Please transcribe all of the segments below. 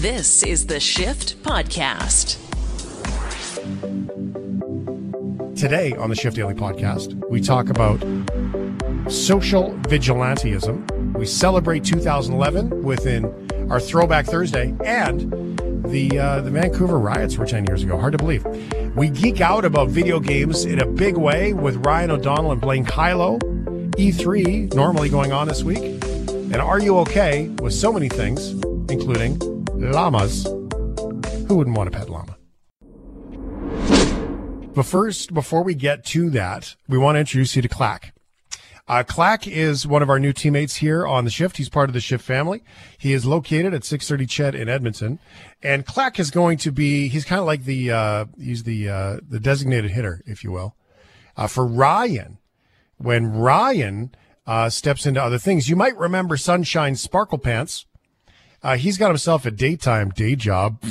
This is the Shift Podcast. Today on the Shift Daily Podcast, we talk about social vigilantism. We celebrate 2011 within our Throwback Thursday and the uh, the Vancouver riots were 10 years ago. Hard to believe. We geek out about video games in a big way with Ryan O'Donnell and Blaine Kyllo. E3 normally going on this week. And are you okay with so many things, including llamas? Who wouldn't want a pet llama? But first, before we get to that, we want to introduce you to Klak. Uh, Klak is one of our new teammates here on the shift. He's part of the shift family. He is located at 630 Ched in Edmonton. And Klak is going to be, he's kind of like the, uh, he's the, uh, the designated hitter, if you will. Uh, for Ryan, when Ryan, uh, steps into other things, you might remember Sunshine Sparkle Pants. Uh, he's got himself a daytime day job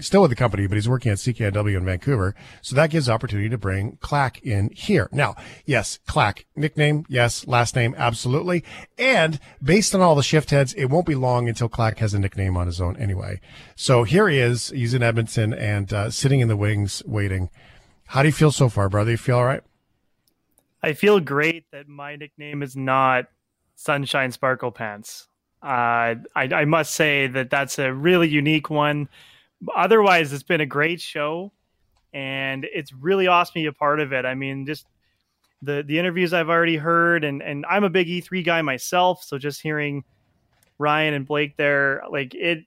still with the company, but he's working at CKNW in Vancouver. So that gives opportunity to bring Klak in here. Now, yes, Klak, nickname, yes, last name, absolutely. And based on all the shift heads, it won't be long until Klak has a nickname on his own anyway. So here he is. He's in Edmonton and uh, sitting in the wings waiting. How do you feel so far, brother? You feel all right? I feel great that my nickname is not Sunshine Sparkle Pants. Uh, I, I must say that that's a really unique one. Otherwise, it's been a great show, and it's really awesome to be a part of it. I mean, just the the interviews I've already heard, and and I'm a big E3 guy myself, so just hearing Ryan and Blake there, like it,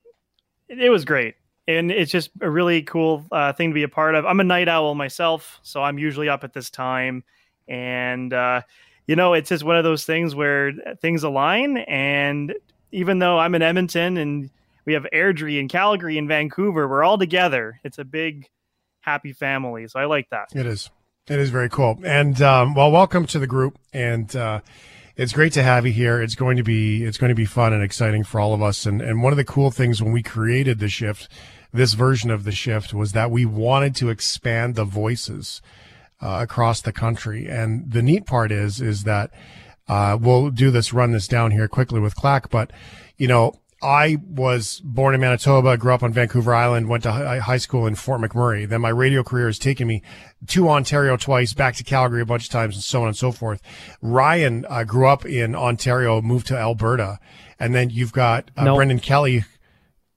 it was great, and it's just a really cool uh, thing to be a part of. I'm a night owl myself, so I'm usually up at this time, and uh, you know, it's just one of those things where things align, and even though I'm in Edmonton and we have Airdrie and Calgary and Vancouver, we're all together. It's a big, happy family. So I like that. It is. It is very cool. And um, well, welcome to the group. And uh, it's great to have you here. It's going to be it's going to be fun and exciting for all of us. And and one of the cool things when we created the shift, this version of the shift, was that we wanted to expand the voices uh, across the country. And the neat part is is that uh, we'll do this, run this down here quickly with Klak, but you know, I was born in Manitoba, grew up on Vancouver Island, went to high school in Fort McMurray. Then my radio career has taken me to Ontario twice, back to Calgary a bunch of times, and so on and so forth. Ryan uh, grew up in Ontario, moved to Alberta, and then you've got uh, nope. Brendan Kelly.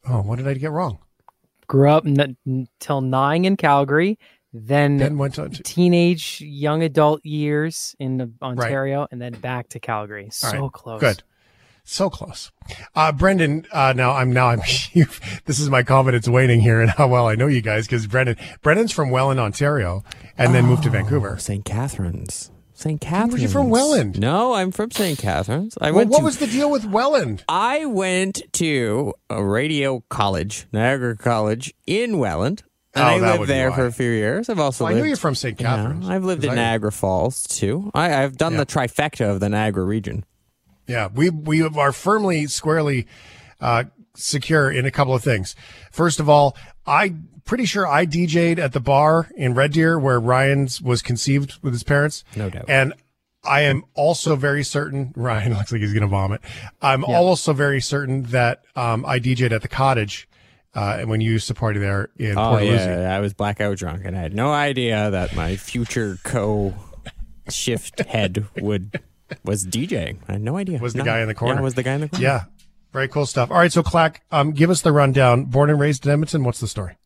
Oh, what did I get wrong? Grew up until nine in Calgary, then, then went to teenage young adult years in Ontario, right. and then back to Calgary. So right. close. Good. So close. Uh, Brendan, uh, now I'm, now I'm, this is my confidence waning here and how well I know you guys because Brendan, Brendan's from Welland, Ontario, and oh, then moved to oh, Vancouver. St. Catharines. St. Catharines. Were you from Welland? No, I'm from St. Catharines. I well, went. What to, was the deal with Welland? I went to a radio college, Niagara College in Welland. And oh, I lived there for a few years. I've also well, lived, I knew you're from St. Catharines. Yeah, I've lived in I, Niagara Falls too. I, have done yeah. the trifecta of the Niagara region. Yeah, we we are firmly, squarely uh, secure in a couple of things. First of all, I pretty sure I DJ'd at the bar in Red Deer where Ryan's was conceived with his parents. No doubt. And I am also very certain Ryan looks like he's going to vomit. I'm yeah. also very certain that um, I DJ'd at the cottage uh, when you used to party there in oh, Port yeah, I was blackout drunk and I had no idea that my future co shift head would was DJing. I had no idea. Was the no. guy in the corner? Yeah, was the guy in the corner? Yeah, very cool stuff. All right, so Klak, um, give us the rundown. Born and raised in Edmonton. What's the story?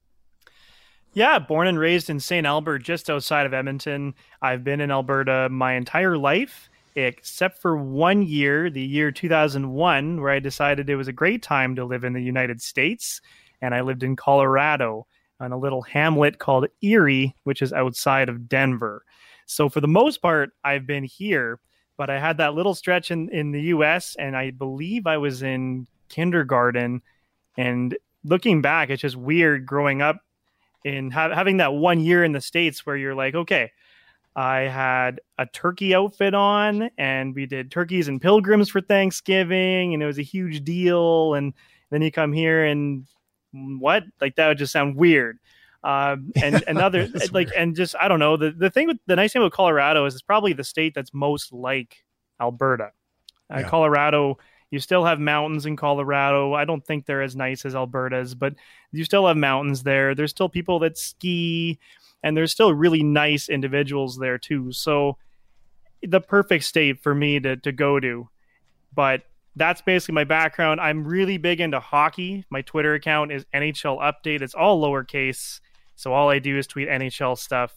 Yeah, born and raised in St. Albert, just outside of Edmonton. I've been in Alberta my entire life, except for one year, the year 2001, where I decided it was a great time to live in the United States and I lived in Colorado in a little hamlet called Erie, which is outside of Denver. So for the most part, I've been here, but I had that little stretch in, in the US, and I believe I was in kindergarten. And looking back, it's just weird growing up in ha- having that one year in the States where you're like, okay, I had a turkey outfit on, and we did turkeys and pilgrims for Thanksgiving, and it was a huge deal. And then you come here and what? Like that would just sound weird. Um, and another like, weird. and just I don't know. The the thing with the nice thing with Colorado is it's probably the state that's most like Alberta. Uh, yeah. Colorado You still have mountains in Colorado. I don't think they're as nice as Alberta's, but you still have mountains there. There's still people that ski, and there's still really nice individuals there too. So the perfect state for me to to go to. But that's basically my background. I'm really big into hockey. My Twitter account is NHL Update. It's all lowercase. So all I do is tweet NHL stuff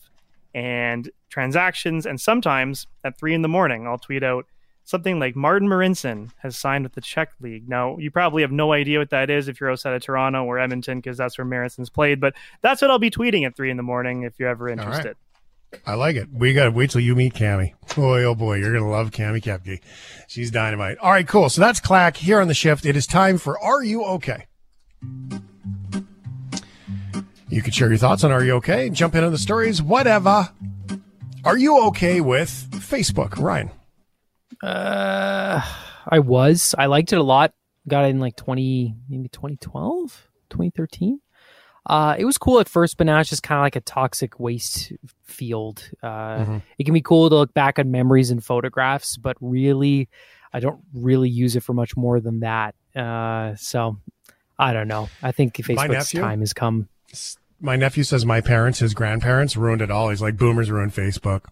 and transactions. And sometimes at three in the morning, I'll tweet out something like Martin Marincin has signed with the Czech League. Now, you probably have no idea what that is if you're outside of Toronto or Edmonton because that's where Marincin's played. But that's what I'll be tweeting at three in the morning if you're ever interested. I like it. We got to wait till you meet Cami. Boy, oh boy, you're going to love Cami Kepke. She's dynamite. All right, cool. So that's Klak here on the shift. It is time for Are You Okay? You can share your thoughts on Are You Okay? Jump in on the stories, whatever. Are you okay with Facebook, Ryan? Uh, I was. I liked it a lot. Got it in like 20, maybe 2012, 2013. Uh, it was cool at first, but now it's just kind of like a toxic waste field. Uh, mm-hmm. It can be cool to look back on memories and photographs, but really, I don't really use it for much more than that. Uh, so I don't know. I think Facebook's time has come my nephew says my parents, his grandparents, ruined it all. He's like, boomers ruined Facebook,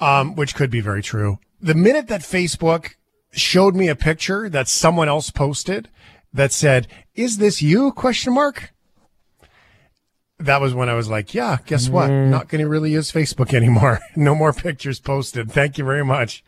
um, which could be very true. The minute that Facebook showed me a picture that someone else posted that said, "Is this you?" question mark. That was when I was like, "Yeah, guess what? Mm. Not going to really use Facebook anymore. no more pictures posted. Thank you very much."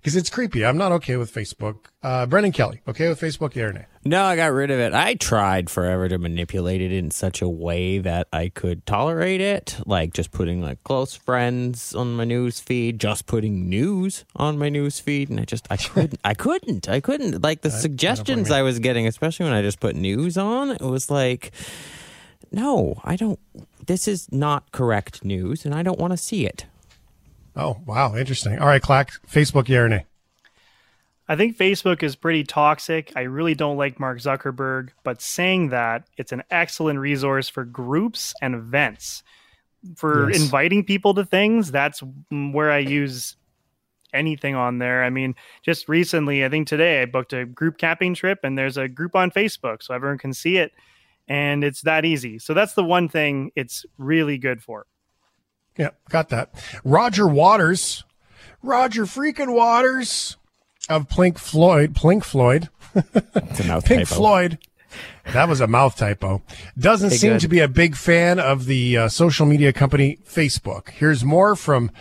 because it's creepy. I'm not okay with Facebook. Uh, Brendan Kelly, okay with Facebook, yeah or nay? No, I got rid of it. I tried forever to manipulate it in such a way that I could tolerate it, like just putting like close friends on my news feed, just putting news on my news feed, and I just I couldn't, I couldn't, I couldn't. Like the I, suggestions I, I was getting, especially when I just put news on, it was like, no, I don't. This is not correct news, and I don't want to see it. Oh, wow. Interesting. All right, Klak, Facebook, yeah or nay? I think Facebook is pretty toxic. I really don't like Mark Zuckerberg, but saying that, it's an excellent resource for groups and events. For yes. inviting people to things, that's where I use anything on there. I mean, just recently, I think today I booked a group camping trip and there's a group on Facebook so everyone can see it and it's that easy. So that's the one thing it's really good for. Yeah, got that. Roger Waters, Roger freaking Waters of Plink Floyd, Plink Floyd, Pink typo. Floyd. That was a mouth typo. Doesn't hey, seem good. to be a big fan of the uh, social media company Facebook. Here's more from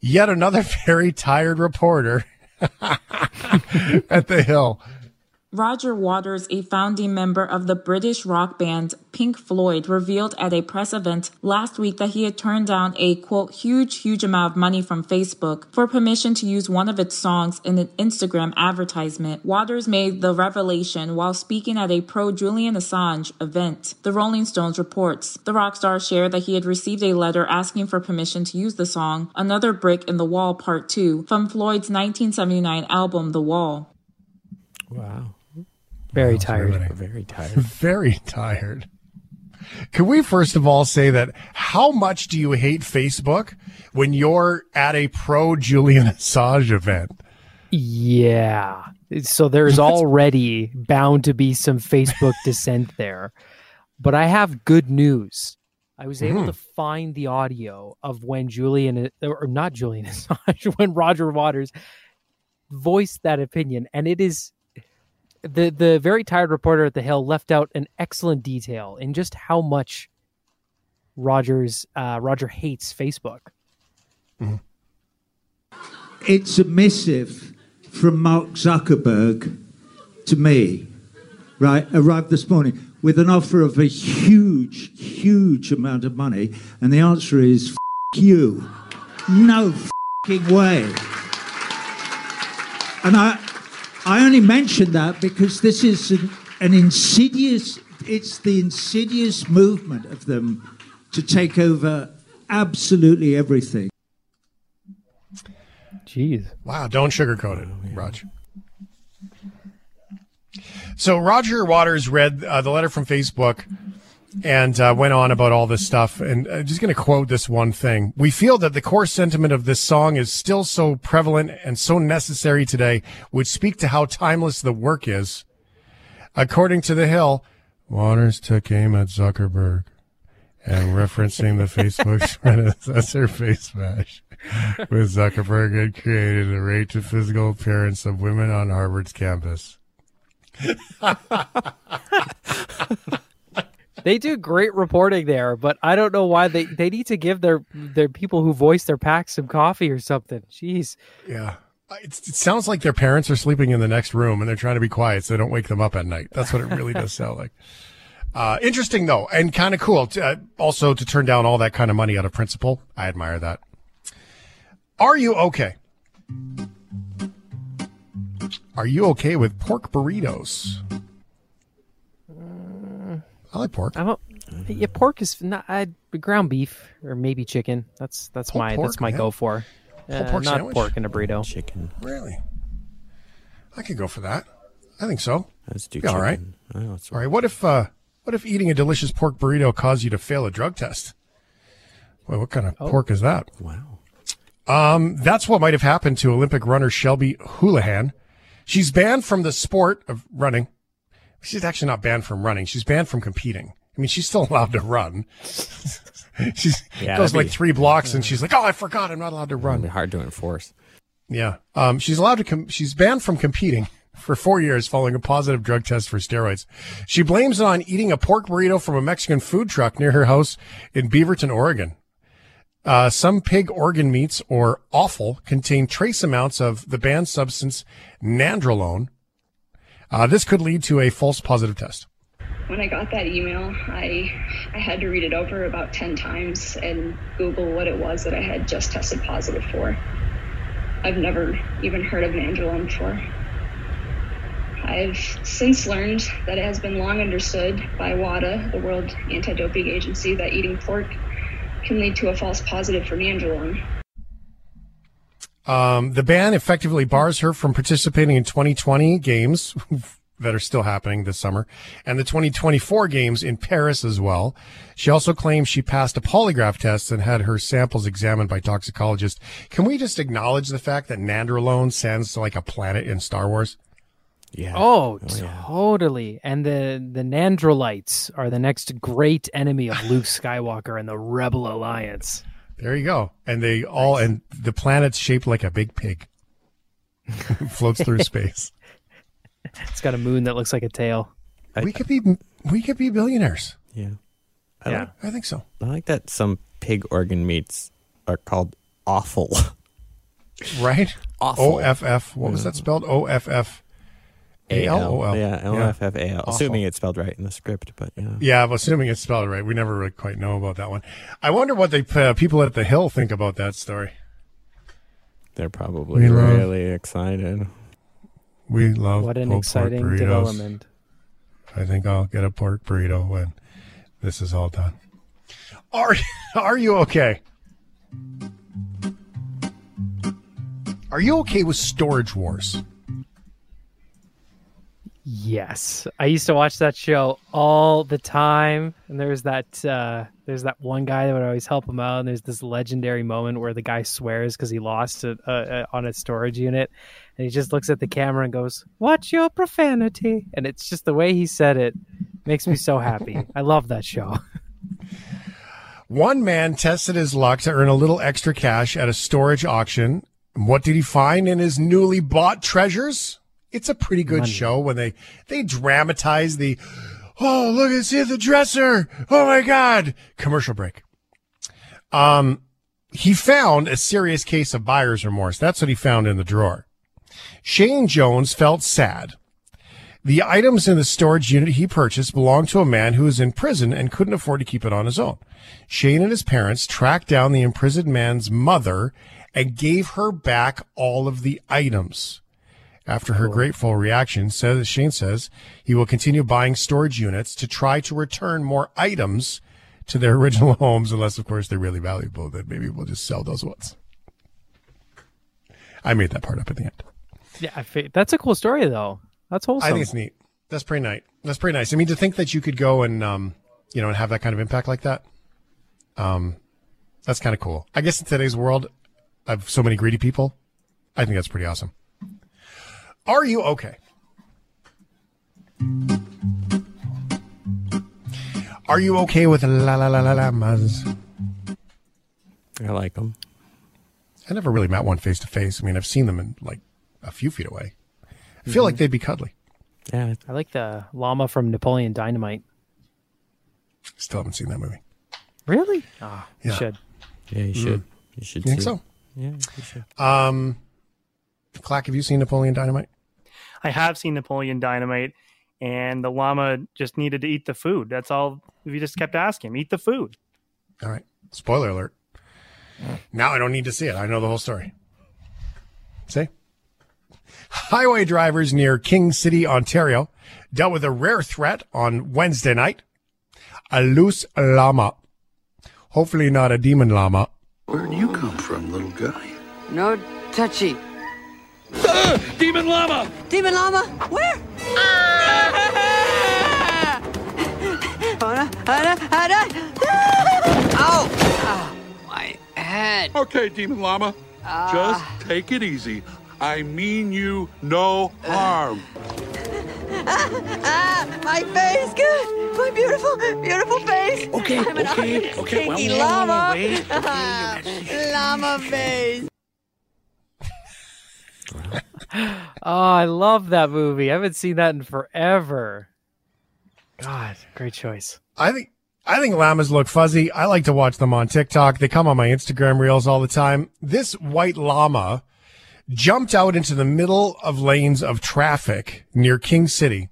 yet another very tired reporter at the Hill. Roger Waters, a founding member of the British rock band Pink Floyd, revealed at a press event last week that he had turned down a quote, huge, huge amount of money from Facebook for permission to use one of its songs in an Instagram advertisement. Waters made the revelation while speaking at a pro Julian Assange event. The Rolling Stones reports the rock star shared that he had received a letter asking for permission to use the song Another Brick in the Wall Part 2 from Floyd's 1979 album The Wall. Wow. Very tired. Very tired. Very tired. Can we first of all say that how much do you hate Facebook when you're at a pro Julian Assange event? Yeah. So there's already bound to be some Facebook dissent there. But I have good news. I was able mm-hmm. to find the audio of when Julian, or not Julian Assange, when Roger Waters voiced that opinion. And it is the the very tired reporter at the Hill left out an excellent detail in just how much Rogers uh, Roger hates Facebook. Mm-hmm. It's a missive from Mark Zuckerberg to me, right? Arrived this morning with an offer of a huge, huge amount of money, and the answer is F- you. No way. And I, I only mention that because this is an, an insidious, it's the insidious movement of them to take over absolutely everything. Jeez. Wow, don't sugarcoat it, Roger. So Roger Waters read uh, the letter from Facebook and uh, went on about all this stuff. And I'm just going to quote this one thing. We feel that the core sentiment of this song is still so prevalent and so necessary today, would speak to how timeless the work is. According to The Hill, Waters took aim at Zuckerberg and referencing the Facebook's predecessor Facemash with Zuckerberg had created a rate to physical appearance of women on Harvard's campus. They do great reporting there, but I don't know why they, they need to give their their people who voice their packs some coffee or something. Jeez. Yeah. It, it sounds like their parents are sleeping in the next room and they're trying to be quiet so they don't wake them up at night. That's what it really does sound like. Uh, interesting though, and kind of cool. To, uh, also to turn down all that kind of money out of principle. I admire that. Are you okay? Are you okay with pork burritos? I like pork. I don't. Yeah, pork is not I, ground beef or maybe chicken. That's that's Pulled my pork, that's my yeah. go for. Pulled Uh, pork not sandwich? pork in a burrito. Chicken. Really? I could go for that. I think so. Let's do Be all right. chicken. I know it's All right. What if uh, what if eating a delicious pork burrito caused you to fail a drug test? Well, what kind of pork is that? Wow. Um, that's what might have happened to Olympic runner Shelby Houlihan. She's banned from the sport of running. She's actually not banned from running. She's banned from competing. I mean, she's still allowed to run. she's Yeah, goes like be- three blocks and she's like, "Oh, I forgot. I'm not allowed to run." be hard to enforce. Yeah. Um, she's allowed to, com- she's banned from competing for four years following a positive drug test for steroids. She blames it on eating a pork burrito from a Mexican food truck near her house in Beaverton, Oregon. Uh, some pig organ meats or offal contain trace amounts of the banned substance nandrolone. Uh, this could lead to a false positive test. When I got that email, I I had to read it over about 10 times and Google what it was that I had just tested positive for. I've never even heard of nandrolone before. I've since learned that it has been long understood by WADA, the World Anti-Doping Agency, that eating pork can lead to a false positive for nandrolone. Um, the ban effectively bars her from participating in 2020 games that are still happening this summer and the 2024 games in Paris as well. She also claims she passed a polygraph test and had her samples examined by toxicologists. Can we just acknowledge the fact that Nandrolone sounds like a planet in Star Wars? Yeah. Oh, yeah. totally. And the the Nandrolites are the next great enemy of Luke Skywalker and the Rebel Alliance. There you go. And they all, and the planet's shaped like a big pig. Floats through space. It's got a moon that looks like a tail. We could be, we could be billionaires. Yeah. I, Yeah. like, I think so. I like that some pig organ meats are called awful. Right? Awful. O F F. What was that spelled? O F F. A L O L. Yeah, L F F A L. Assuming it's spelled right in the script, but yeah. Yeah, I'm assuming it's spelled right. We never really quite know about that one. I wonder what the uh, people at the Hill think about that story. They're probably We love- really excited. We love What an pulled pork exciting burritos. development. I think I'll get a pork burrito when this is all done. Are Are you okay? Are you okay with Storage Wars? Yes, I used to watch that show all the time, and there's that uh, there's that one guy that would always help him out. And there's this legendary moment where the guy swears because he lost it on a storage unit, and he just looks at the camera and goes, "Watch your profanity," and it's just the way he said it makes me so happy. I love that show. One man tested his luck to earn a little extra cash at a storage auction. What did he find in his newly bought treasures? It's a pretty good Money. show when they they dramatize the oh look it's in the dresser oh my god commercial break. Um, he found a serious case of buyer's remorse. That's what he found in the drawer. Shane Jones felt sad. The items in the storage unit he purchased belonged to a man who was in prison and couldn't afford to keep it on his own. Shane and his parents tracked down the imprisoned man's mother and gave her back all of the items. After her grateful reaction, says Shane says he will continue buying storage units to try to return more items to their original homes, unless of course they're really valuable. Then maybe we'll just sell those ones. I made that part up at the end. yeah, that's a cool story though. That's wholesome. I think it's neat. That's pretty nice. That's pretty nice. I mean, to think that you could go and um, you know, and have that kind of impact like that. Um, that's kind of cool. I guess in today's world of so many greedy people, I think that's pretty awesome. Are you okay? Are you okay with la la la la llamas? I like them. I never really met one face to face. I mean, I've seen them in like a few feet away. I feel like they'd be cuddly. Yeah, I like the llama from Napoleon Dynamite. Still haven't seen that movie. Really? Ah, you Yeah. should. yeah, you should. You should. You think see so? it. Yeah, you should. Um, Klak, have you seen Napoleon Dynamite? I have seen Napoleon Dynamite, and the llama just needed to eat the food. That's all. We just kept asking him, eat the food. All right. Spoiler alert. Now I don't need to see it. I know the whole story. See? Highway drivers near King City, Ontario, dealt with a rare threat on Wednesday night. A loose llama. Hopefully not a demon llama. Where'd you come from, little guy? No touchy. Demon llama! Demon llama, where? Hana, hana, hana. Ow! Ah, my head. Okay, demon llama. Just take it easy. I mean you no harm. Ah, my face, good. My beautiful, beautiful face. Okay, I'm an okay, okay, well, stinky wait, llama. wait, okay, Ah, llama face. Oh, I love that movie. I haven't seen that in forever. God, great choice. I think I think llamas look fuzzy. I like to watch them on TikTok. They come on my Instagram reels all the time. This white llama jumped out into the middle of lanes of traffic near King City,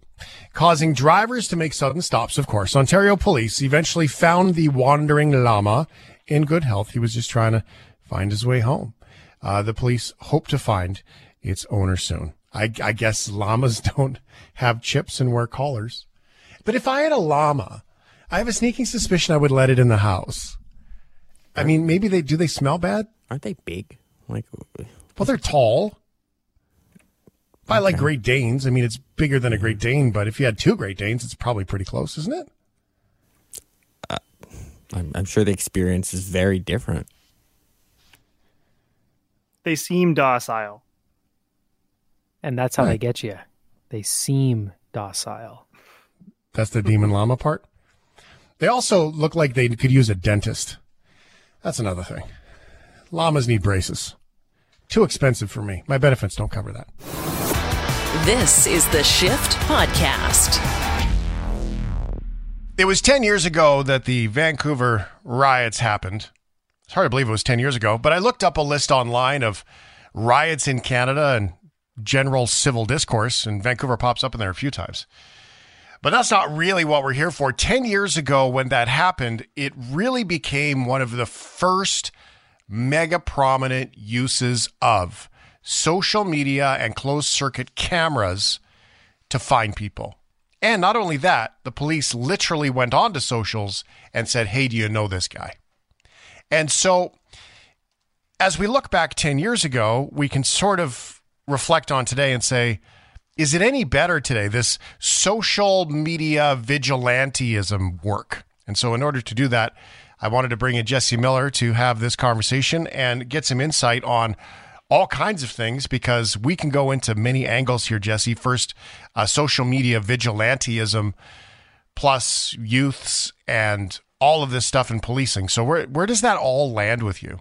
causing drivers to make sudden stops, of course. Ontario police eventually found the wandering llama in good health. He was just trying to find his way home. Uh, the police hope to find its owner soon. I, I guess llamas don't have chips and wear collars. But if I had a llama, I have a sneaking suspicion I would let it in the house. I mean, maybe they do they smell bad? Aren't they big? Like, Well, they're tall. I like Great Danes. I mean, it's bigger than a Great Dane, but if you had two Great Danes, it's probably pretty close, isn't it? Uh, I'm, I'm sure the experience is very different. They seem docile. And that's how they get you. They seem docile. That's the demon llama part. They also look like they could use a dentist. That's another thing. Llamas need braces. Too expensive for me. My benefits don't cover that. This is the Shift Podcast. It was 10 years ago that the Vancouver riots happened. It's hard to believe it was 10 years ago, but I looked up a list online of riots in Canada and general civil discourse, and Vancouver pops up in there a few times. But that's not really what we're here for. 10 years ago, when that happened, it really became one of the first mega prominent uses of social media and closed circuit cameras to find people. And not only that, the police literally went on to socials and said, Hey, do you know this guy? And so, as we look back 10 years ago, we can sort of reflect on today and say, is it any better today, this social media vigilanteism work? And so, in order to do that, I wanted to bring in Jesse Miller to have this conversation and get some insight on all kinds of things because we can go into many angles here, Jesse. First, uh, social media vigilanteism plus youths and all of this stuff in policing. So, where, where does that all land with you?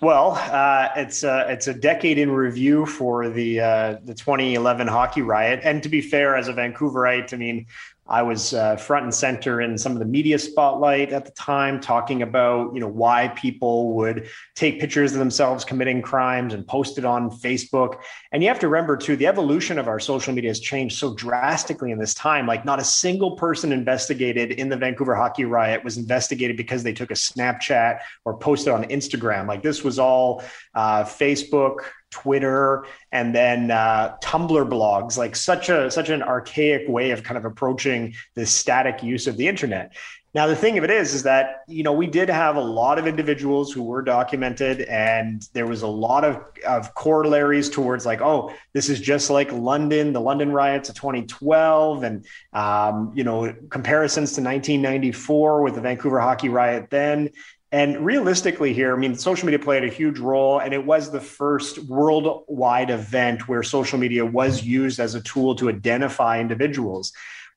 Well, uh, it's a it's a decade in review for the uh, the 2011 hockey riot. And to be fair, as a Vancouverite, I mean, I was uh, front and center in some of the media spotlight at the time, talking about you know why people would take pictures of themselves committing crimes and post it on Facebook. And you have to remember too, the evolution of our social media has changed so drastically in this time. Like, not a single person investigated in the Vancouver hockey riot was investigated because they took a Snapchat or posted on Instagram. Like, this was all uh, Facebook. Twitter, and then uh, Tumblr blogs, like such a such an archaic way of kind of approaching the static use of the internet. Now, the thing of it is, is that, you know, we did have a lot of individuals who were documented, and there was a lot of, of corollaries towards like, oh, this is just like London, the London riots of 2012, and, um, you know, comparisons to 1994 with the Vancouver hockey riot then. And realistically, here, I mean, social media played a huge role, and it was the first worldwide event where social media was used as a tool to identify individuals.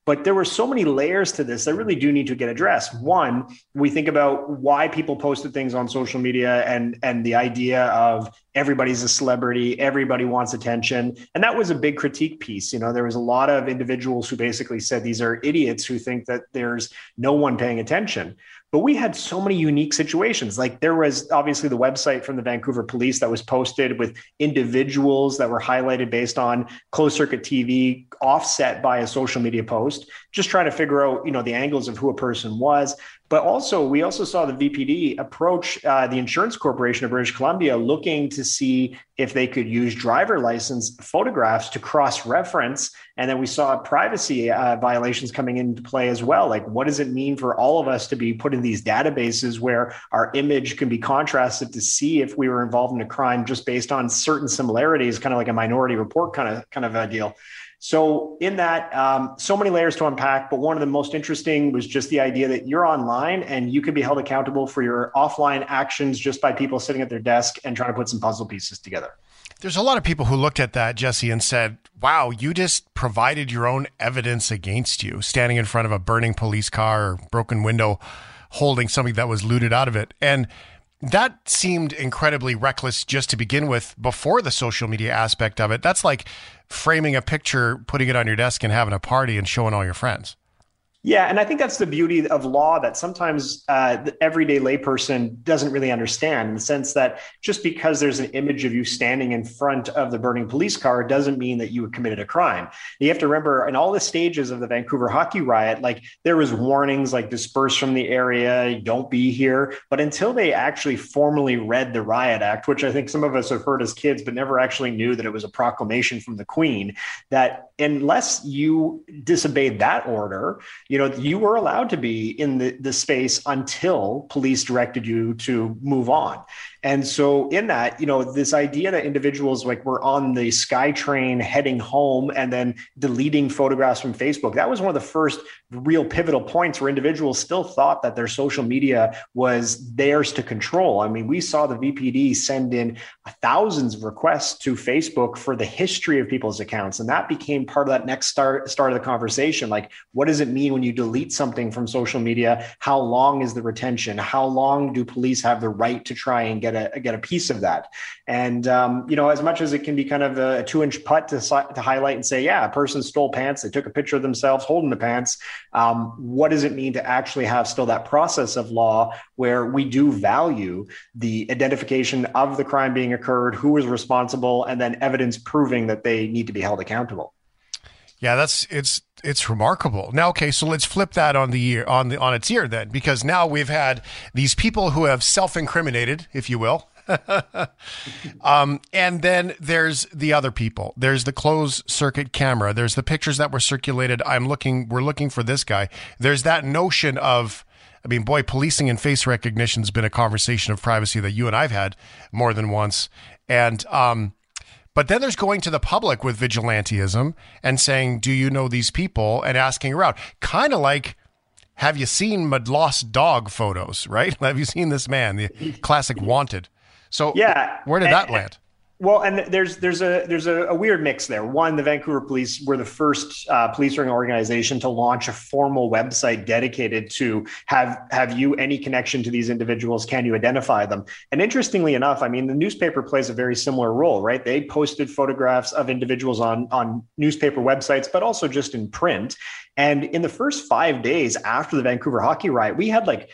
But there were so many layers to this that really do need to get addressed. One, we think about why people posted things on social media and and the idea of everybody's a celebrity, everybody wants attention. And that was a big critique piece. You know, there was a lot of individuals who basically said these are idiots who think that there's no one paying attention. But we had so many unique situations. Like there was obviously the website from the Vancouver police that was posted with individuals that were highlighted based on closed circuit TV, offset by a social media post, just trying to figure out, you know, the angles of who a person was. But also, we also saw the VPD approach uh, the Insurance Corporation of British Columbia looking to see if they could use driver license photographs to cross reference. And then we saw privacy uh, violations coming into play as well. Like, what does it mean for all of us to be put in these databases where our image can be contrasted to see if we were involved in a crime just based on certain similarities, kind of like a minority report kind of kind of a deal? So, in that, um, so many layers to unpack, but one of the most interesting was just the idea that you're online and you can be held accountable for your offline actions just by people sitting at their desk and trying to put some puzzle pieces together. There's a lot of people who looked at that, Jesse, and said, wow, you just provided your own evidence against you, standing in front of a burning police car or broken window, holding something that was looted out of it. And that seemed incredibly reckless just to begin with before the social media aspect of it. That's like framing a picture, putting it on your desk, and having a party and showing all your friends. Yeah, and I think that's the beauty of law that sometimes uh, the everyday layperson doesn't really understand in the sense that just because there's an image of you standing in front of the burning police car doesn't mean that you committed a crime. You have to remember in all the stages of the Vancouver hockey riot, like there was warnings like disperse from the area, don't be here. But until they actually formally read the riot act, which I think some of us have heard as kids, but never actually knew that it was a proclamation from the Queen, that unless you disobeyed that order, you know, you were allowed to be in the, the space until police directed you to move on. And so, in that, you know, this idea that individuals like were on the SkyTrain heading home and then deleting photographs from Facebook, that was one of the first real pivotal points where individuals still thought that their social media was theirs to control. I mean, we saw the VPD send in thousands of requests to Facebook for the history of people's accounts. And that became part of that next start, start of the conversation. Like, what does it mean when you delete something from social media? How long is the retention? How long do police have the right to try and get a get a piece of that. And um, you know, as much as it can be kind of a two inch putt to to highlight and say, yeah, a person stole pants, they took a picture of themselves holding the pants. Um, what does it mean to actually have still that process of law where we do value the identification of the crime being occurred, who was responsible, and then evidence proving that they need to be held accountable. Yeah, that's it's it's remarkable. Now, okay, so let's flip that on the ear on the on its ear then, because now we've had these people who have self-incriminated, if you will. um, and then there's the other people. There's the closed circuit camera. There's the pictures that were circulated. I'm looking. We're looking for this guy. There's that notion of. I mean, boy, policing and face recognition has been a conversation of privacy that you and I've had more than once. And um, but then there's going to the public with vigilantism and saying, Do you know these people? and asking around. Kind of like, Have you seen my lost dog photos, right? Have you seen this man, the classic wanted? So, yeah. where did and, that land? Well, and there's there's a there's a, a, weird mix there. One, the Vancouver Police were the first uh, policing organization to launch a formal website dedicated to have have you any connection to these individuals? Can you identify them? And interestingly enough, I mean, the newspaper plays a very similar role, right? They posted photographs of individuals on on newspaper websites, but also just in print. And in the first five days after the Vancouver hockey riot, we had like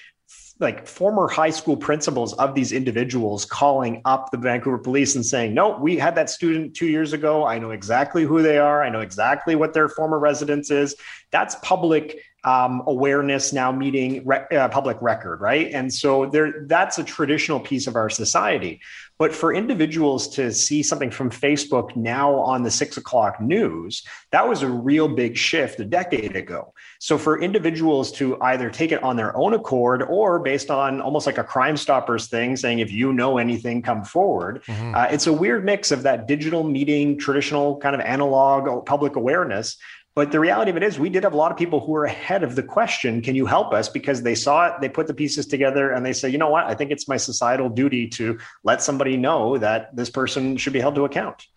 like former high school principals of these individuals calling up the Vancouver police and saying, "No, we had that student 2 years ago. I know exactly who they are. I know exactly what their former residence is." That's public um, awareness now meeting uh, public record, right? And so there, that's a traditional piece of our society. But for individuals to see something from Facebook now on the six o'clock news, that was a real big shift a decade ago. So for individuals to either take it on their own accord or based on almost like a Crime Stoppers thing, saying if you know anything, come forward. Mm-hmm. Uh, it's a weird mix of that digital meeting, traditional kind of analog public awareness but the reality of it is, we did have a lot of people who were ahead of the question, can you help us? Because they saw it, they put the pieces together, and they say, you know what? I think it's my societal duty to let somebody know that this person should be held to account.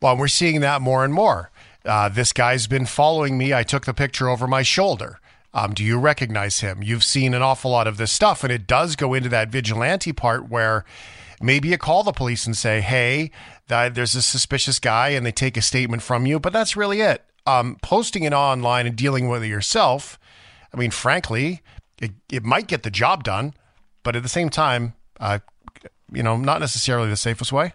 Well, we're seeing that more and more. Uh, this guy's been following me. I took the picture over my shoulder. Um, do you recognize him? You've seen an awful lot of this stuff, and it does go into that vigilante part where maybe you call the police and say, hey, there's a suspicious guy, and they take a statement from you, but that's really it um, posting it online and dealing with it yourself, I mean, frankly, it, it might get the job done, but at the same time, uh, you know, not necessarily the safest way.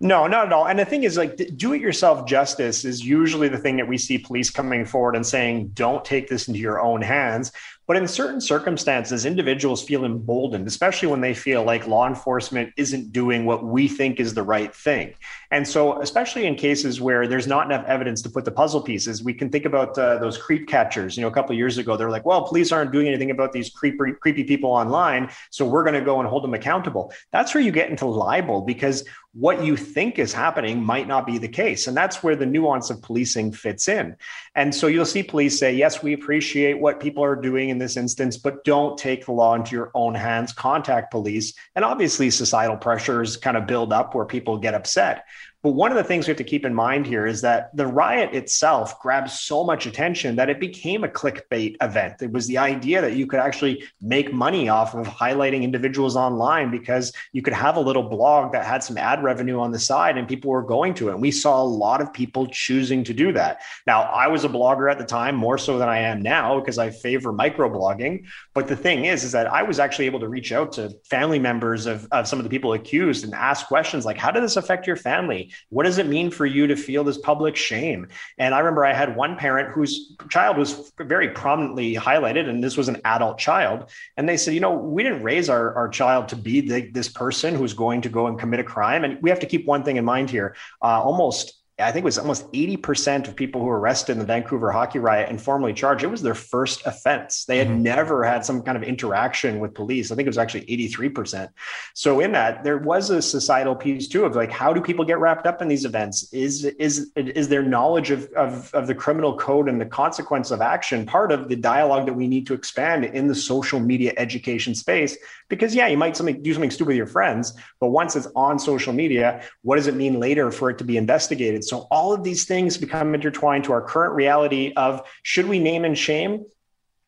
No, not at all. And the thing is, like, do it yourself justice is usually the thing that we see police coming forward and saying, don't take this into your own hands. But in certain circumstances, individuals feel emboldened, especially when they feel like law enforcement isn't doing what we think is the right thing. And so, especially in cases where there's not enough evidence to put the puzzle pieces, we can think about uh, those creep catchers. You know, a couple of years ago, they're like, well, police aren't doing anything about these creepy, creepy people online. So we're going to go and hold them accountable. That's where you get into libel because what you think is happening might not be the case. And that's where the nuance of policing fits in. And so you'll see police say, yes, we appreciate what people are doing in this instance, but don't take the law into your own hands, contact police. And obviously, societal pressures kind of build up where people get upset. But one of the things we have to keep in mind here is that the riot itself grabbed so much attention that it became a clickbait event. It was the idea that you could actually make money off of highlighting individuals online because you could have a little blog that had some ad revenue on the side and people were going to it. And we saw a lot of people choosing to do that. Now, I was a blogger at the time, more so than I am now because I favor microblogging. But the thing is, is that I was actually able to reach out to family members of, of some of the people accused and ask questions like, how did this affect your family? What does it mean for you to feel this public shame? And I remember I had one parent whose child was very prominently highlighted, and this was an adult child. And they said, you know, we didn't raise our, our child to be the, this person who's going to go and commit a crime. And we have to keep one thing in mind here. Uh, almost I think it was almost 80% of people who were arrested in the Vancouver hockey riot and formally charged, it was their first offense. They had mm-hmm. never had some kind of interaction with police. I think it was actually 83%. So in that, there was a societal piece too of like, how do people get wrapped up in these events? Is is is their knowledge of, of, of the criminal code and the consequence of action part of the dialogue that we need to expand in the social media education space? Because yeah, you might something do something stupid with your friends, but once it's on social media, what does it mean later for it to be investigated? So all of these things become intertwined to our current reality of should we name and shame?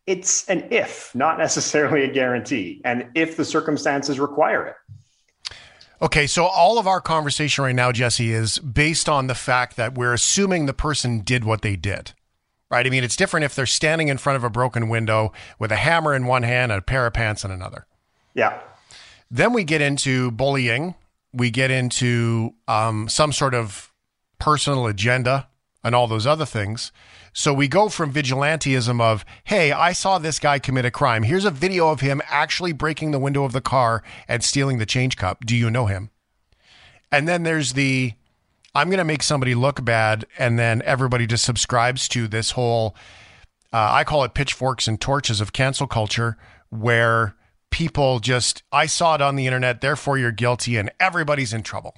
It's an if, not necessarily a guarantee, and if the circumstances require it. Okay, so all of our conversation right now, Jesse, is based on the fact that we're assuming the person did what they did. Right? I mean, it's different if they're standing in front of a broken window with a hammer in one hand and a pair of pants in another. Yeah. Then we get into bullying. We get into um, some sort of personal agenda and all those other things. So we go from vigilanteism of, hey, I saw this guy commit a crime. Here's a video of him actually breaking the window of the car and stealing the change cup. Do you know him? And then there's the, I'm going to make somebody look bad. And then everybody just subscribes to this whole, uh, I call it pitchforks and torches of cancel culture, where people just, I saw it on the internet, therefore you're guilty, and everybody's in trouble.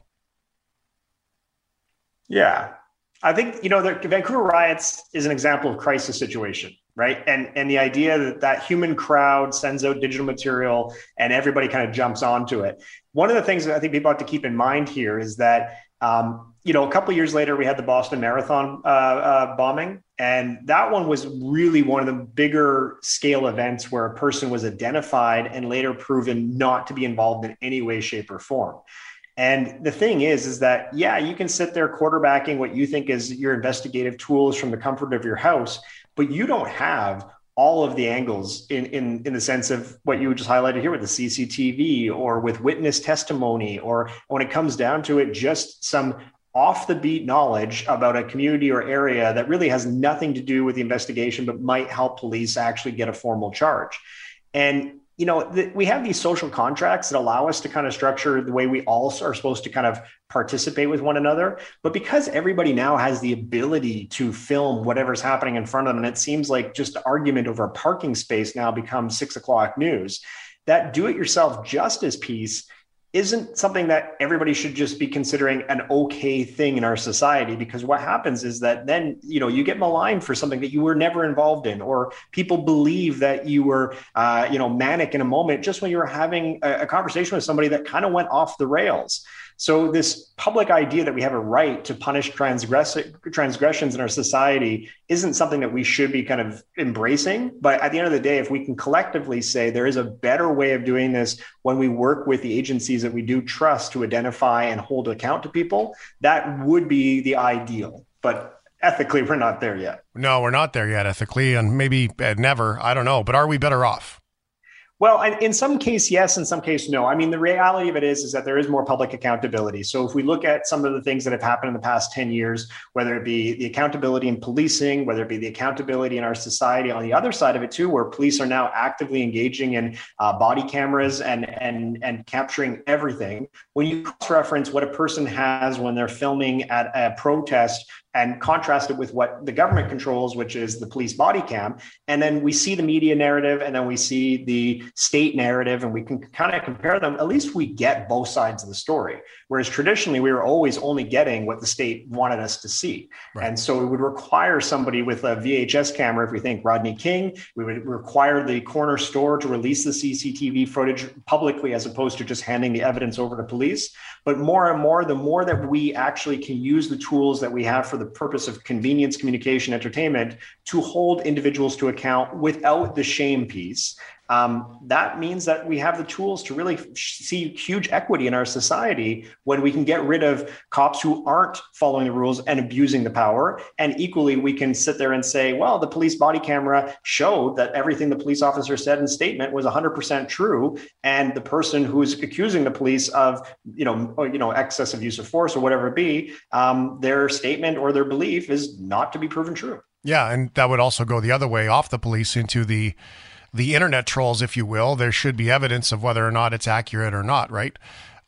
Yeah. I think, you know, the Vancouver riots is an example of crisis situation, right? And and the idea that that human crowd sends out digital material and everybody kind of jumps onto it. One of the things that I think people have to keep in mind here is that, um, you know, a couple years later, we had the Boston Marathon uh, uh, bombing, and that one was really one of the bigger scale events where a person was identified and later proven not to be involved in any way, shape, or form. And the thing is, is that, yeah, you can sit there quarterbacking what you think is your investigative tools from the comfort of your house, but you don't have all of the angles in, in, in the sense of what you just highlighted here with the CCTV or with witness testimony, or when it comes down to it, just some off the beat knowledge about a community or area that really has nothing to do with the investigation, but might help police actually get a formal charge. And you know, we have these social contracts that allow us to kind of structure the way we all are supposed to kind of participate with one another. But because everybody now has the ability to film whatever's happening in front of them, and it seems like just argument over a parking space now becomes six o'clock news, that do it yourself justice piece isn't something that everybody should just be considering an okay thing in our society because what happens is that then you know you get maligned for something that you were never involved in or people believe that you were uh, you know manic in a moment just when you were having a, a conversation with somebody that kind of went off the rails so this public idea that we have a right to punish transgress- transgressions in our society isn't something that we should be kind of embracing. But at the end of the day, if we can collectively say there is a better way of doing this when we work with the agencies that we do trust to identify and hold account to people, that would be the ideal. But ethically, we're not there yet. No, we're not there yet ethically, and maybe uh, never. I don't know. But are we better off? Well, in some case, yes. In some case, no. I mean, the reality of it is, is that there is more public accountability. So if we look at some of the things that have happened in the past 10 years, whether it be the accountability in policing, whether it be the accountability in our society, on the other side of it too, where police are now actively engaging in uh, body cameras and, and, and capturing everything. When you cross-reference what a person has when they're filming at a protest and contrast it with what the government controls, which is the police body cam. And then we see the media narrative and then we see the state narrative and we can kind of compare them. At least we get both sides of the story. Whereas traditionally, we were always only getting what the state wanted us to see. Right. And so it would require somebody with a VHS camera, if we think Rodney King, we would require the corner store to release the CCTV footage publicly as opposed to just handing the evidence over to police. But more and more, the more that we actually can use the tools that we have for the purpose of convenience, communication, entertainment to hold individuals to account without the shame piece um, that means that we have the tools to really see huge equity in our society when we can get rid of cops who aren't following the rules and abusing the power. And equally, we can sit there and say, well, the police body camera showed that everything the police officer said in statement was 100% true. And the person who is accusing the police of, you know, you know, excessive use of force or whatever it be, um, their statement or their belief is not to be proven true. Yeah, and that would also go the other way off the police into the the internet trolls, if you will, there should be evidence of whether or not it's accurate or not, right?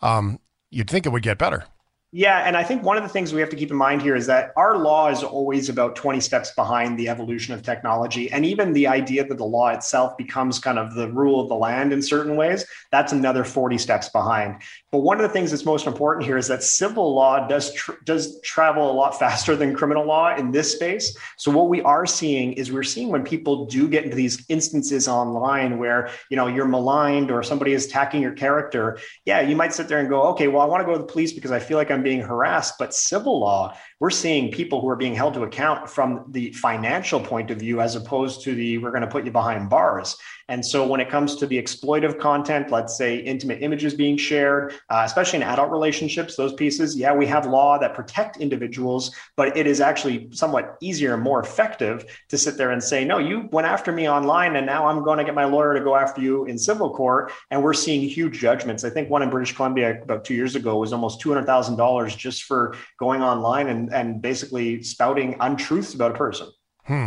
Um, you'd think it would get better. Yeah, and I think one of the things we have to keep in mind here is that our law is always about 20 steps behind the evolution of technology. And even the idea that the law itself becomes kind of the rule of the land in certain ways, that's another 40 steps behind. But one of the things that's most important here is that civil law does tr- does travel a lot faster than criminal law in this space. So what we are seeing is we're seeing when people do get into these instances online where, you know, you're maligned or somebody is attacking your character, yeah, you might sit there and go, "Okay, well, I want to go to the police because I feel like I'm Being harassed. But civil law, we're seeing people who are being held to account from the financial point of view as opposed to the we're going to put you behind bars. And so when it comes to the exploitive content, let's say intimate images being shared, uh, especially in adult relationships, those pieces, yeah, we have law that protect individuals, but it is actually somewhat easier and more effective to sit there and say, no, you went after me online and now I'm going to get my lawyer to go after you in civil court. And we're seeing huge judgments. I think one in British Columbia about two years ago was almost $200,000 just for going online and, and basically spouting untruths about a person. Hmm.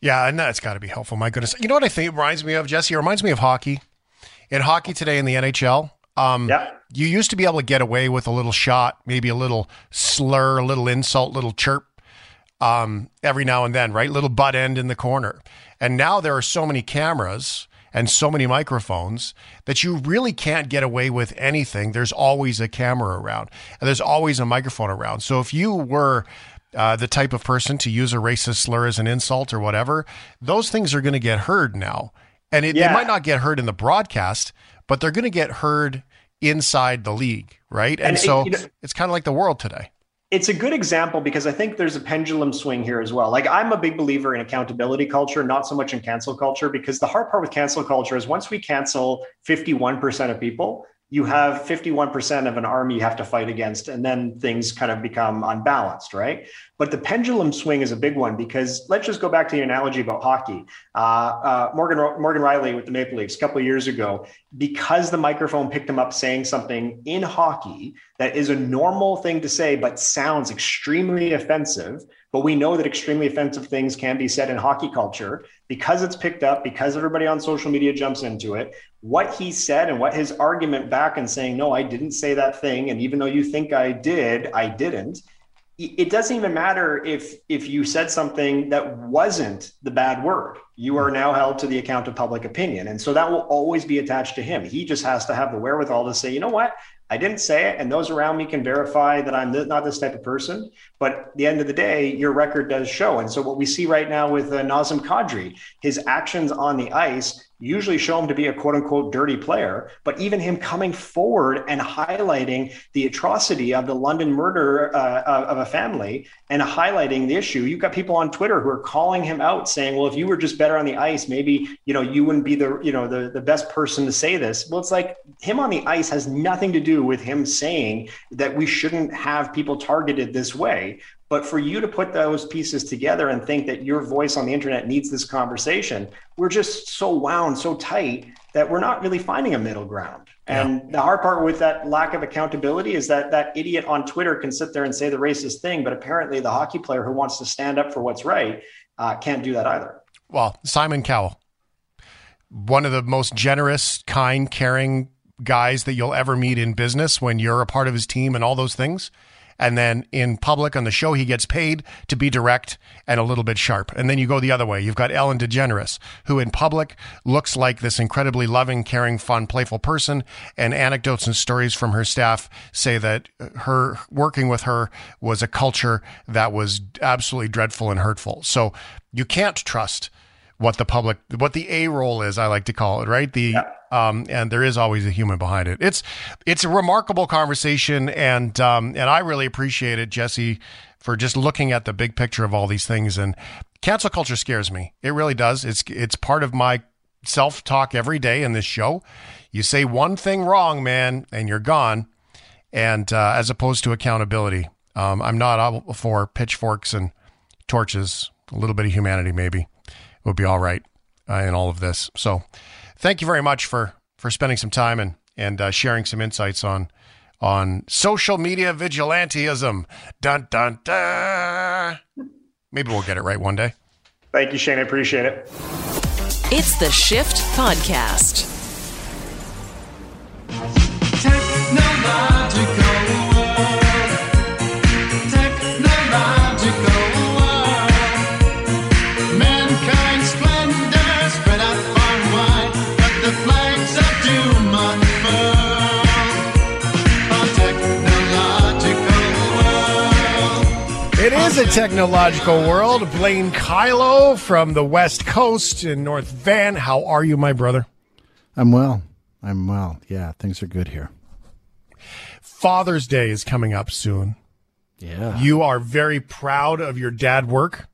Yeah, and that's got to be helpful. My goodness. You know what I think it reminds me of, Jesse? It reminds me of hockey. In hockey today in the NHL, um, yeah. you used to be able to get away with a little shot, maybe a little slur, a little insult, little chirp um, every now and then, right? Little butt end in the corner. And now there are so many cameras and so many microphones that you really can't get away with anything. There's always a camera around and there's always a microphone around. So if you were uh, the type of person to use a racist slur as an insult or whatever, those things are going to get heard now. And it, yeah. they might not get heard in the broadcast, but they're going to get heard inside the league, right? And, and so it, you know, it's kind of like the world today. It's a good example because I think there's a pendulum swing here as well. Like I'm a big believer in accountability culture, not so much in cancel culture, because the hard part with cancel culture is once we cancel 51% of people, you have 51% of an army you have to fight against, and then things kind of become unbalanced, right? But the pendulum swing is a big one because let's just go back to the analogy about hockey. Uh, uh, Morgan Morgan Rielly with the Maple Leafs a couple years ago, because the microphone picked him up saying something in hockey that is a normal thing to say, but sounds extremely offensive. But we know that extremely offensive things can be said in hockey culture because it's picked up, because everybody on social media jumps into it. What he said and what his argument back and saying, no, I didn't say that thing. And even though you think I did, I didn't. It doesn't even matter if if you said something that wasn't the bad word. You are now held to the account of public opinion. And so that will always be attached to him. He just has to have the wherewithal to say, you know what? I didn't say it, and those around me can verify that I'm not this type of person. But at the end of the day, your record does show. And so, what we see right now with uh, Nazem Kadri, his actions on the ice usually show him to be a quote unquote dirty player. But even him coming forward and highlighting the atrocity of the London murder uh, of a family and highlighting the issue, you've got people on Twitter who are calling him out saying, well, if you were just better on the ice, maybe, you know, you wouldn't be the, you know, the, the best person to say this. Well, it's like him on the ice has nothing to do with him saying that we shouldn't have people targeted this way. But for you to put those pieces together and think that your voice on the internet needs this conversation, we're just so wound, so tight that we're not really finding a middle ground. And yeah. the hard part with that lack of accountability is that that idiot on Twitter can sit there and say the racist thing, but apparently the hockey player who wants to stand up for what's right uh, can't do that either. Well, Simon Cowell, one of the most generous, kind, caring guys that you'll ever meet in business when you're a part of his team and all those things. And then in public on the show, he gets paid to be direct and a little bit sharp. And then you go the other way. You've got Ellen DeGeneres, who in public looks like this incredibly loving, caring, fun, playful person. And anecdotes and stories from her staff say that her working with her was a culture that was absolutely dreadful and hurtful. So you can't trust what the public, what the A role is, I like to call it, right? The, yeah. Um, and there is always a human behind it. It's, it's a remarkable conversation. And, um, and I really appreciate it, Jesse, for just looking at the big picture of all these things. And cancel culture scares me. It really does. It's, it's part of my self talk every day in this show. You say one thing wrong, man, and you're gone. And, uh, as opposed to accountability, um, I'm not for pitchforks and torches, a little bit of humanity, maybe would be all right uh, in all of this. So, thank you very much for for spending some time and and uh, sharing some insights on on social media vigilantism. Dun dun dun. Maybe we'll get it right one day. Thank you, Shane. I appreciate it. It's the Shift Podcast. It technological world. Blaine Kyllo from the West Coast in North Van. How are you, my brother? I'm well. I'm well. Yeah, things are good here. Father's Day is coming up soon. Yeah. You are very proud of your dad work.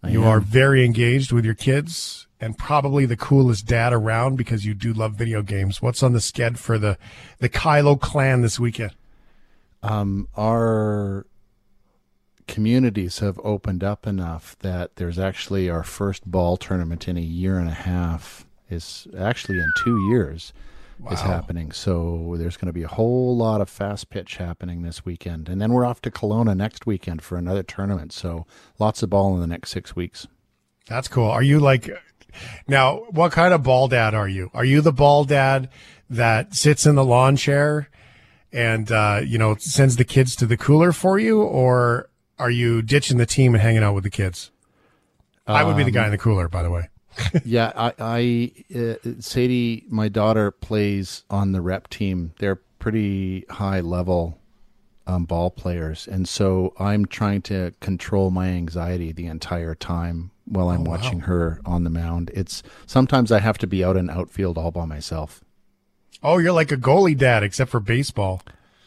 I you am. are very engaged with your kids and probably the coolest dad around because you do love video games. What's on the sked for the the Kyllo clan this weekend? Um, our communities have opened up enough that there's actually our first ball tournament in a year and a half is actually in two years wow. is happening. So there's going to be a whole lot of fast pitch happening this weekend, and then we're off to Kelowna next weekend for another tournament. So lots of ball in the next six weeks. That's cool. Are you like now? What kind of ball dad are you? Are you the ball dad that sits in the lawn chair? and uh, you know sends the kids to the cooler for you, or are you ditching the team and hanging out with the kids? I would be the guy in the cooler, by the way. yeah, I, I uh, Sadie, my daughter plays on the rep team. They're pretty high level um, ball players, and so I'm trying to control my anxiety the entire time while I'm oh, watching wow. her on the mound. It's sometimes I have to be out in outfield all by myself. Oh, you're like a goalie dad, except for baseball.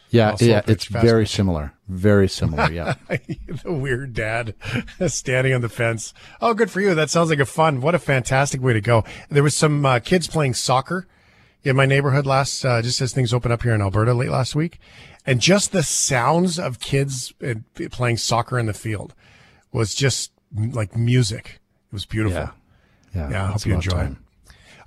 Yeah, yeah, it's very similar. Very similar, yeah. the weird dad standing on the fence. Oh, good for you. That sounds like a fun. What a fantastic way to go. There was some uh, kids playing soccer in my neighborhood last, uh, just as things opened up here in Alberta late last week, and just the sounds of kids uh, playing soccer in the field was just like music. It was beautiful. Yeah. Yeah. Yeah, I hope you enjoy it.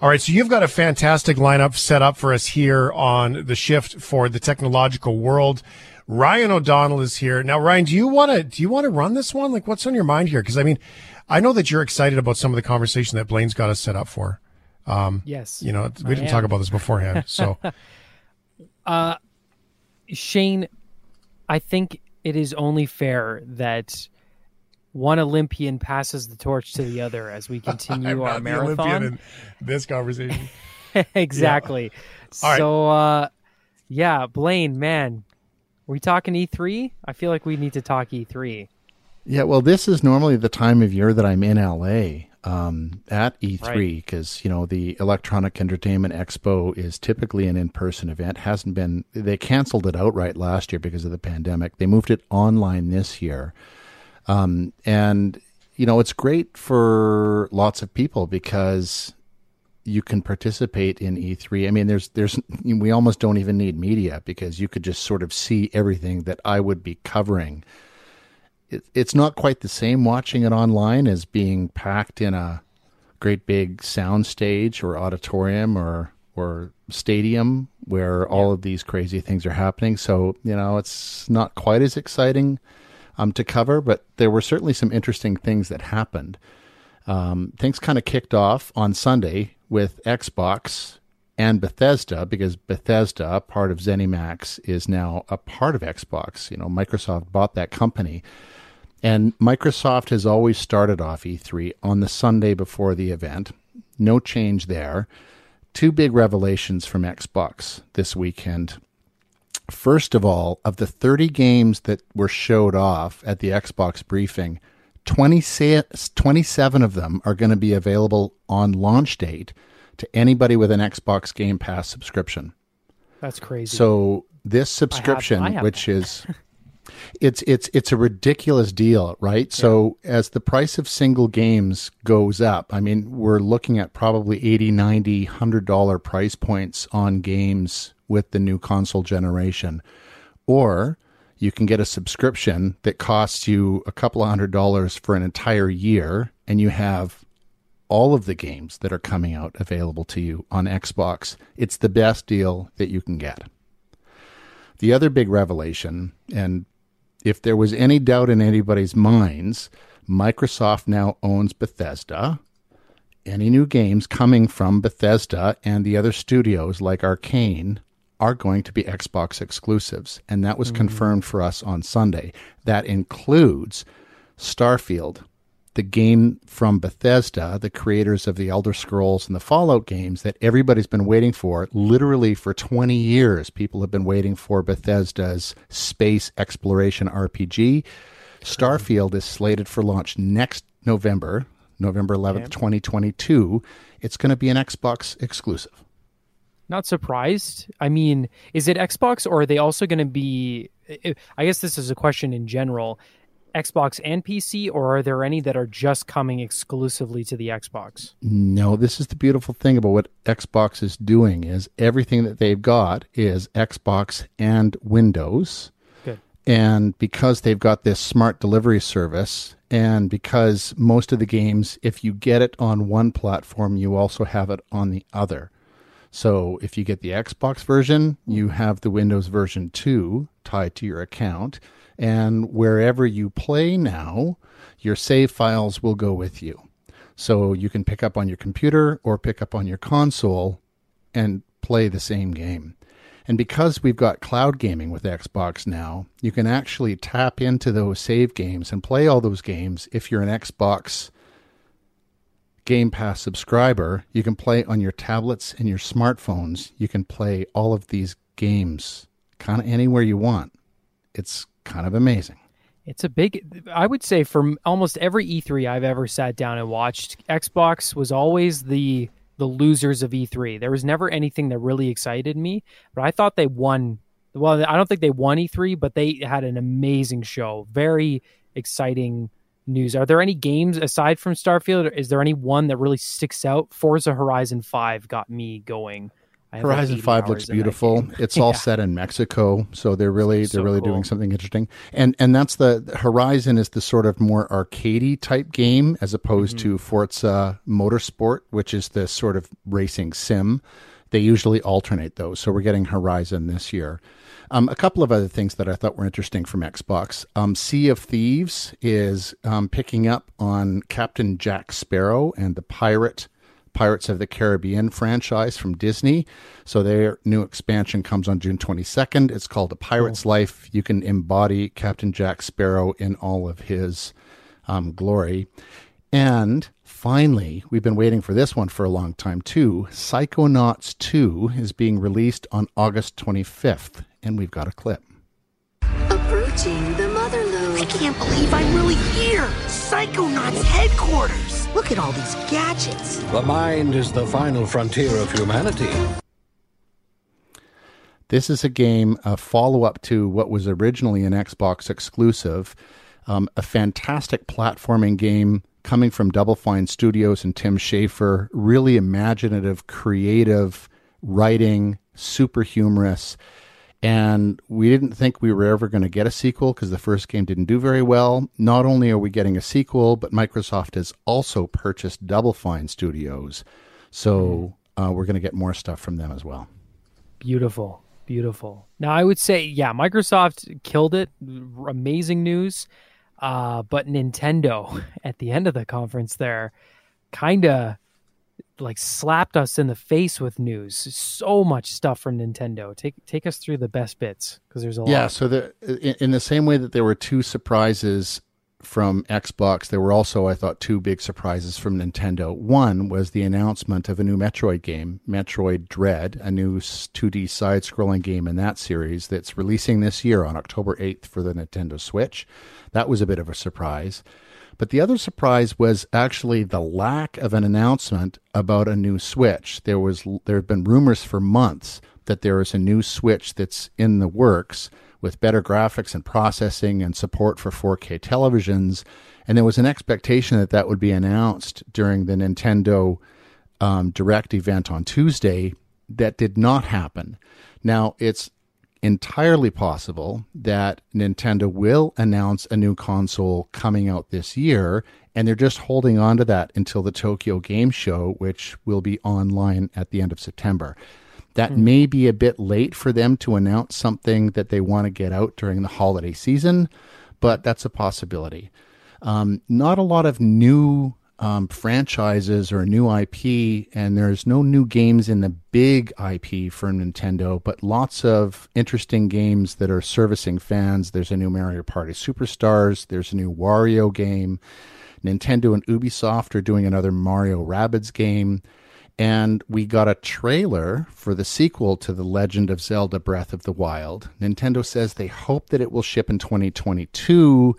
All right, so you've got a fantastic lineup set up for us here on the shift for the technological world. Ryan O'Donnell is here. Now, Ryan, do you want to do you want to run this one? Like what's on your mind here? Cuz I mean, I know that you're excited about some of the conversation that Blaine's got us set up for. Um, Yes, You know, we I didn't talk about this beforehand. So, Uh, Shane, I think it is only fair that one Olympian passes the torch to the other as we continue our I'm not the Olympian marathon. in this conversation. exactly. All right. So, uh, yeah, Blaine, man, we talking E3? I feel like we need to talk E E3. Yeah, well, this is normally the time of year that I'm in LA um, at E3 Right. because you know the Electronic Entertainment Expo is typically an in-person event. hasn't been they canceled it outright last year because of the pandemic. They moved it online this year, um, and you know it's great for lots of people because you can participate in E3. I mean, there's there's we almost don't even need media because you could just sort of see everything that I would be covering it, it's not quite the same watching it online as being packed in a great big sound stage or auditorium or or stadium where all of these crazy things are happening. So you know it's not quite as exciting um, to cover, but there were certainly some interesting things that happened. Um, things kind of kicked off on Sunday with Xbox and Bethesda because Bethesda, part of ZeniMax, is now a part of Xbox. You know, Microsoft bought that company. And Microsoft has always started off E3 on the Sunday before the event. No change there. Two big revelations from Xbox this weekend. First of all, of the 30 games that were showed off at the Xbox briefing, 20, 27 of them are going to be available on launch date to anybody with an Xbox Game Pass subscription. That's crazy. So this subscription, I have which is it's it's it's a ridiculous deal, right? So as the price of single games goes up, I mean, we're looking at probably 80, 90, 100 dollar price points on games with the new console generation. Or you can get a subscription that costs you a couple of hundred dollars for an entire year and you have all of the games that are coming out available to you on Xbox. It's the best deal that you can get. The other big revelation, and if there was any doubt in anybody's minds, Microsoft now owns Bethesda. Any new games coming from Bethesda and the other studios like Arcane are going to be Xbox exclusives. And that was mm. confirmed for us on Sunday. That includes Starfield, the game from Bethesda, the creators of the Elder Scrolls and the Fallout games that everybody's been waiting for. Literally for 20 years, people have been waiting for Bethesda's space exploration RPG. Starfield is slated for launch next November, November 11th, 2022. It's going to be an Xbox exclusive. Not surprised. I mean, is it Xbox or are they also going to be? I- I guess this is a question in general. Xbox and PC, or are there any that are just coming exclusively to the Xbox? No, this is the beautiful thing about what Xbox is doing is everything that they've got is Xbox and Windows. Good. And because they've got this smart delivery service and because most of the games if you get it on one platform, you also have it on the other. So if you get the Xbox version, you have the Windows version too tied to your account. And wherever you play now, your save files will go with you. So you can pick up on your computer or pick up on your console and play the same game. And because we've got cloud gaming with Xbox now, you can actually tap into those save games and play all those games if you're an Xbox Game Pass subscriber. You can play on your tablets and your smartphones. You can play all of these games kind of anywhere you want. It's kind of amazing. It's a big. I would say from almost every E3 I've ever sat down and watched, Xbox was always the the losers of E3. There was never anything that really excited me, but I thought they won. Well, I don't think they won E3, but they had an amazing show. Very exciting news. Are there any games aside from Starfield? Is there any one that really sticks out? Forza Horizon Five got me going. Have like Horizon Five looks beautiful. It's all Yeah. set in Mexico, so they're really So they're really cool. doing something interesting. And and that's the Horizon is the sort of more arcadey type game as opposed Mm-hmm. to Forza Motorsport, which is the sort of racing sim. They usually alternate those, so we're getting Horizon this year. Um, a couple of other things that I thought were interesting from Xbox. Um, sea of Thieves is um, picking up on Captain Jack Sparrow and the pirate Pirates of the Caribbean franchise from Disney. So their new expansion comes on June 22nd. It's called A Pirate's Life. You can embody Captain Jack Sparrow in all of his um, glory. And finally, we've been waiting for this one for a long time too. Psychonauts 2 is being released on August 25th, and we've got a clip. Approaching the mother load. I can't believe I'm really here. Psychonauts headquarters. Look at all these gadgets. The mind is the final frontier of humanity. This is a game, a follow up to what was originally an Xbox exclusive, um, a fantastic platforming game coming from Double Fine Studios and Tim Schafer. Really imaginative, creative writing, super humorous. And we didn't think we were ever going to get a sequel because the first game didn't do very well. Not only are we getting a sequel, but Microsoft has also purchased Double Fine Studios. So uh, we're going to get more stuff from them as well. Beautiful, beautiful. Now I would say, yeah, Microsoft killed it. R- Amazing news. Uh, but Nintendo at the end of the conference there, kind of like slapped us in the face with news. So much stuff from Nintendo. Take take us through the best bits because there's a Yeah, lot. Yeah, so the in, in the same way that there were two surprises from Xbox, there were also, I thought, two big surprises from Nintendo. One was the announcement of a new Metroid game, Metroid Dread, a new 2D side-scrolling game in that series that's releasing this year on October 8th for the Nintendo Switch. That was a bit of a surprise. But the other surprise was actually the lack of an announcement about a new Switch. There was there have been rumors for months that there is a new Switch that's in the works with better graphics and processing and support for 4K televisions, and there was an expectation that that would be announced during the Nintendo um, Direct event on Tuesday. That did not happen. Now it's entirely possible that Nintendo will announce a new console coming out this year, and they're just holding on to that until the Tokyo Game Show, which will be online at the end of September. That may be a bit late for them to announce something that they want to get out during the holiday season, but that's a possibility. Um, not a lot of new um, franchises or new IP, and there's no new games in the big IP for Nintendo, but lots of interesting games that are servicing fans. There's a new Mario Party Superstars, there's a new Wario game. Nintendo and Ubisoft are doing another Mario Rabbids game. And we got a trailer for the sequel to The Legend of Zelda Breath of the Wild. Nintendo says they hope that it will ship in 2022,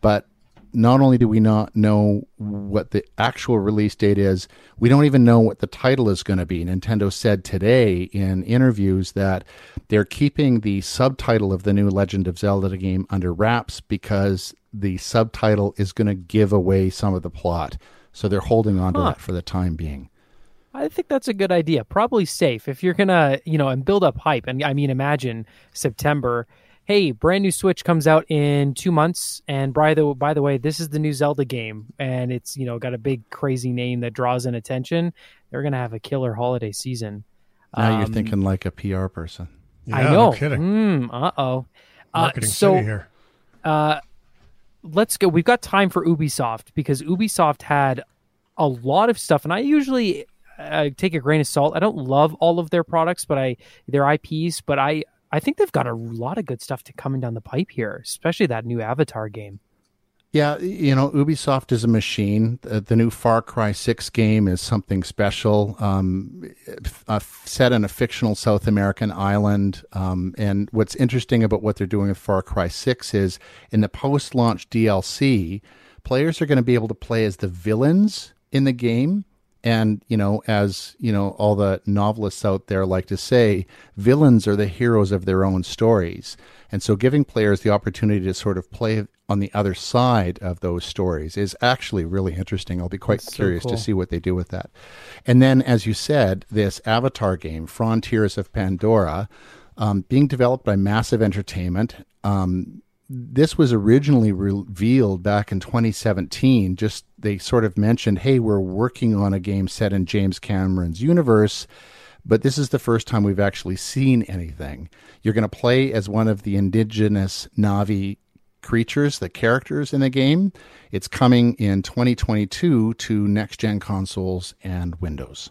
but not only do we not know what the actual release date is, we don't even know what the title is going to be. Nintendo said today in interviews that they're keeping the subtitle of the new Legend of Zelda game under wraps because the subtitle is going to give away some of the plot. So they're holding on to Huh. that for the time being. I think that's a good idea. Probably safe if you're gonna, you know, and build up hype. And I mean, imagine September. Hey, brand new Switch comes out in two months, and by the by the way, this is the new Zelda game, and it's you know got a big crazy name that draws in attention. They're gonna have a killer holiday season. Now you're Um, thinking like a PR person. I know. no kidding. Mm, uh oh. Marketing so, city here. Uh, let's go. We've got time for Ubisoft because Ubisoft had a lot of stuff, and I usually uh, take a grain of salt. I don't love all of their products, but I their IPs, but I I think they've got a lot of good stuff to coming down the pipe here, especially that new Avatar game. Yeah, you know, Ubisoft is a machine. The, the new Far Cry 6 game is something special, um, uh, set in a fictional South American island. Um, and what's interesting about what they're doing with Far Cry 6 is in the post launch DLC, players are going to be able to play as the villains in the game And, you know, as, you know, all the novelists out there like to say, villains are the heroes of their own stories. And so giving players the opportunity to sort of play on the other side of those stories is actually really interesting. I'll be quite That's so curious cool. to see what they do with that. And then, as you said, this Avatar game, Frontiers of Pandora, um, being developed by Massive Entertainment. Um, this was originally revealed back in 2017. Just they sort of mentioned, hey, we're working on a game set in James Cameron's universe, but this is the first time we've actually seen anything. You're going to play as one of the indigenous Na'vi creatures, the characters in the game. It's coming in 2022 to next gen consoles and Windows.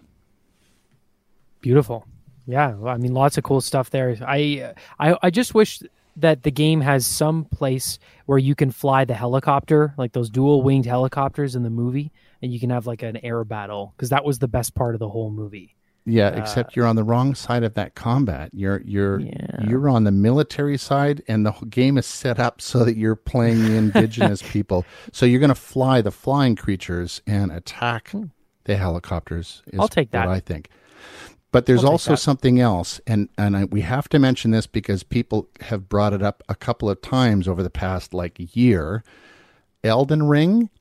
Beautiful. Yeah, I mean, lots of cool stuff there. I, I, I just wish that the game has some place where you can fly the helicopter, like those dual winged helicopters in the movie, and you can have like an air battle because that was the best part of the whole movie. Yeah, Uh, except you're on the wrong side of that combat. You're you're you're on the military side, and the whole game is set up so that you're playing the indigenous people. So you're going to fly the flying creatures and attack the helicopters. Is Hmm. I'll take what that. I think. But there's also something else, and and I, we have to mention this because people have brought it up a couple of times over the past like year. Elden Ring,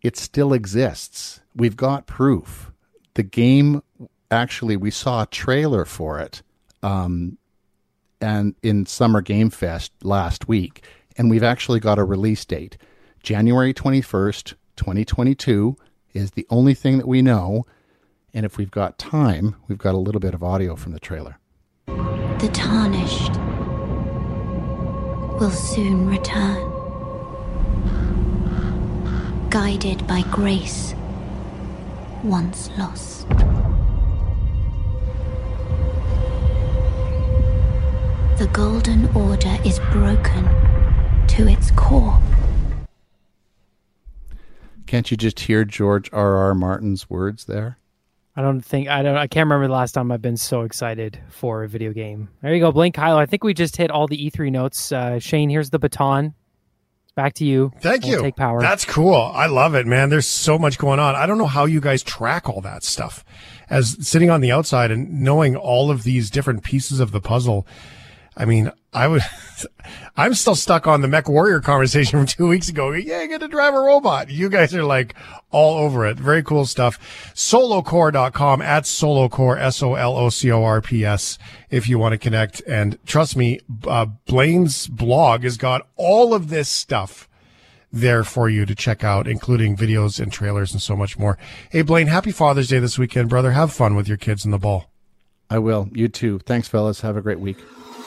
it still exists. We've got proof. The game actually, we saw a trailer for it, um, and in Summer Game Fest last week, and we've actually got a release date, January twenty first, twenty twenty two, is the only thing that we know. And if we've got time, we've got a little bit of audio from the trailer. The tarnished will soon return. Guided by grace once lost. The Golden Order is broken to its core. Can't you just hear George R. R. Martin's words there? I don't think I don't. I can't remember the last time I've been so excited for a video game. There you go, Blaine Kyllo. I think we just hit all the E3 notes. Uh, Shane, here's the baton. It's back to you. Thank you. Take power. That's cool. I love it, man. There's so much going on. I don't know how you guys track all that stuff. As sitting on the outside and knowing all of these different pieces of the puzzle. I mean, I would, I'm still stuck on the Mech Warrior conversation from two weeks ago. Yeah, I get to drive a robot. You guys are like all over it. Very cool stuff. Solocorps.com at Solocorps, S-O-L-O-C-O-R-P-S if you want to connect. And trust me, uh, Blaine's blog has got all of this stuff there for you to check out, including videos and trailers and so much more. Hey, Blaine, happy Father's Day this weekend, brother. Have fun with your kids in the ball. I will. You too. Thanks, fellas. Have a great week.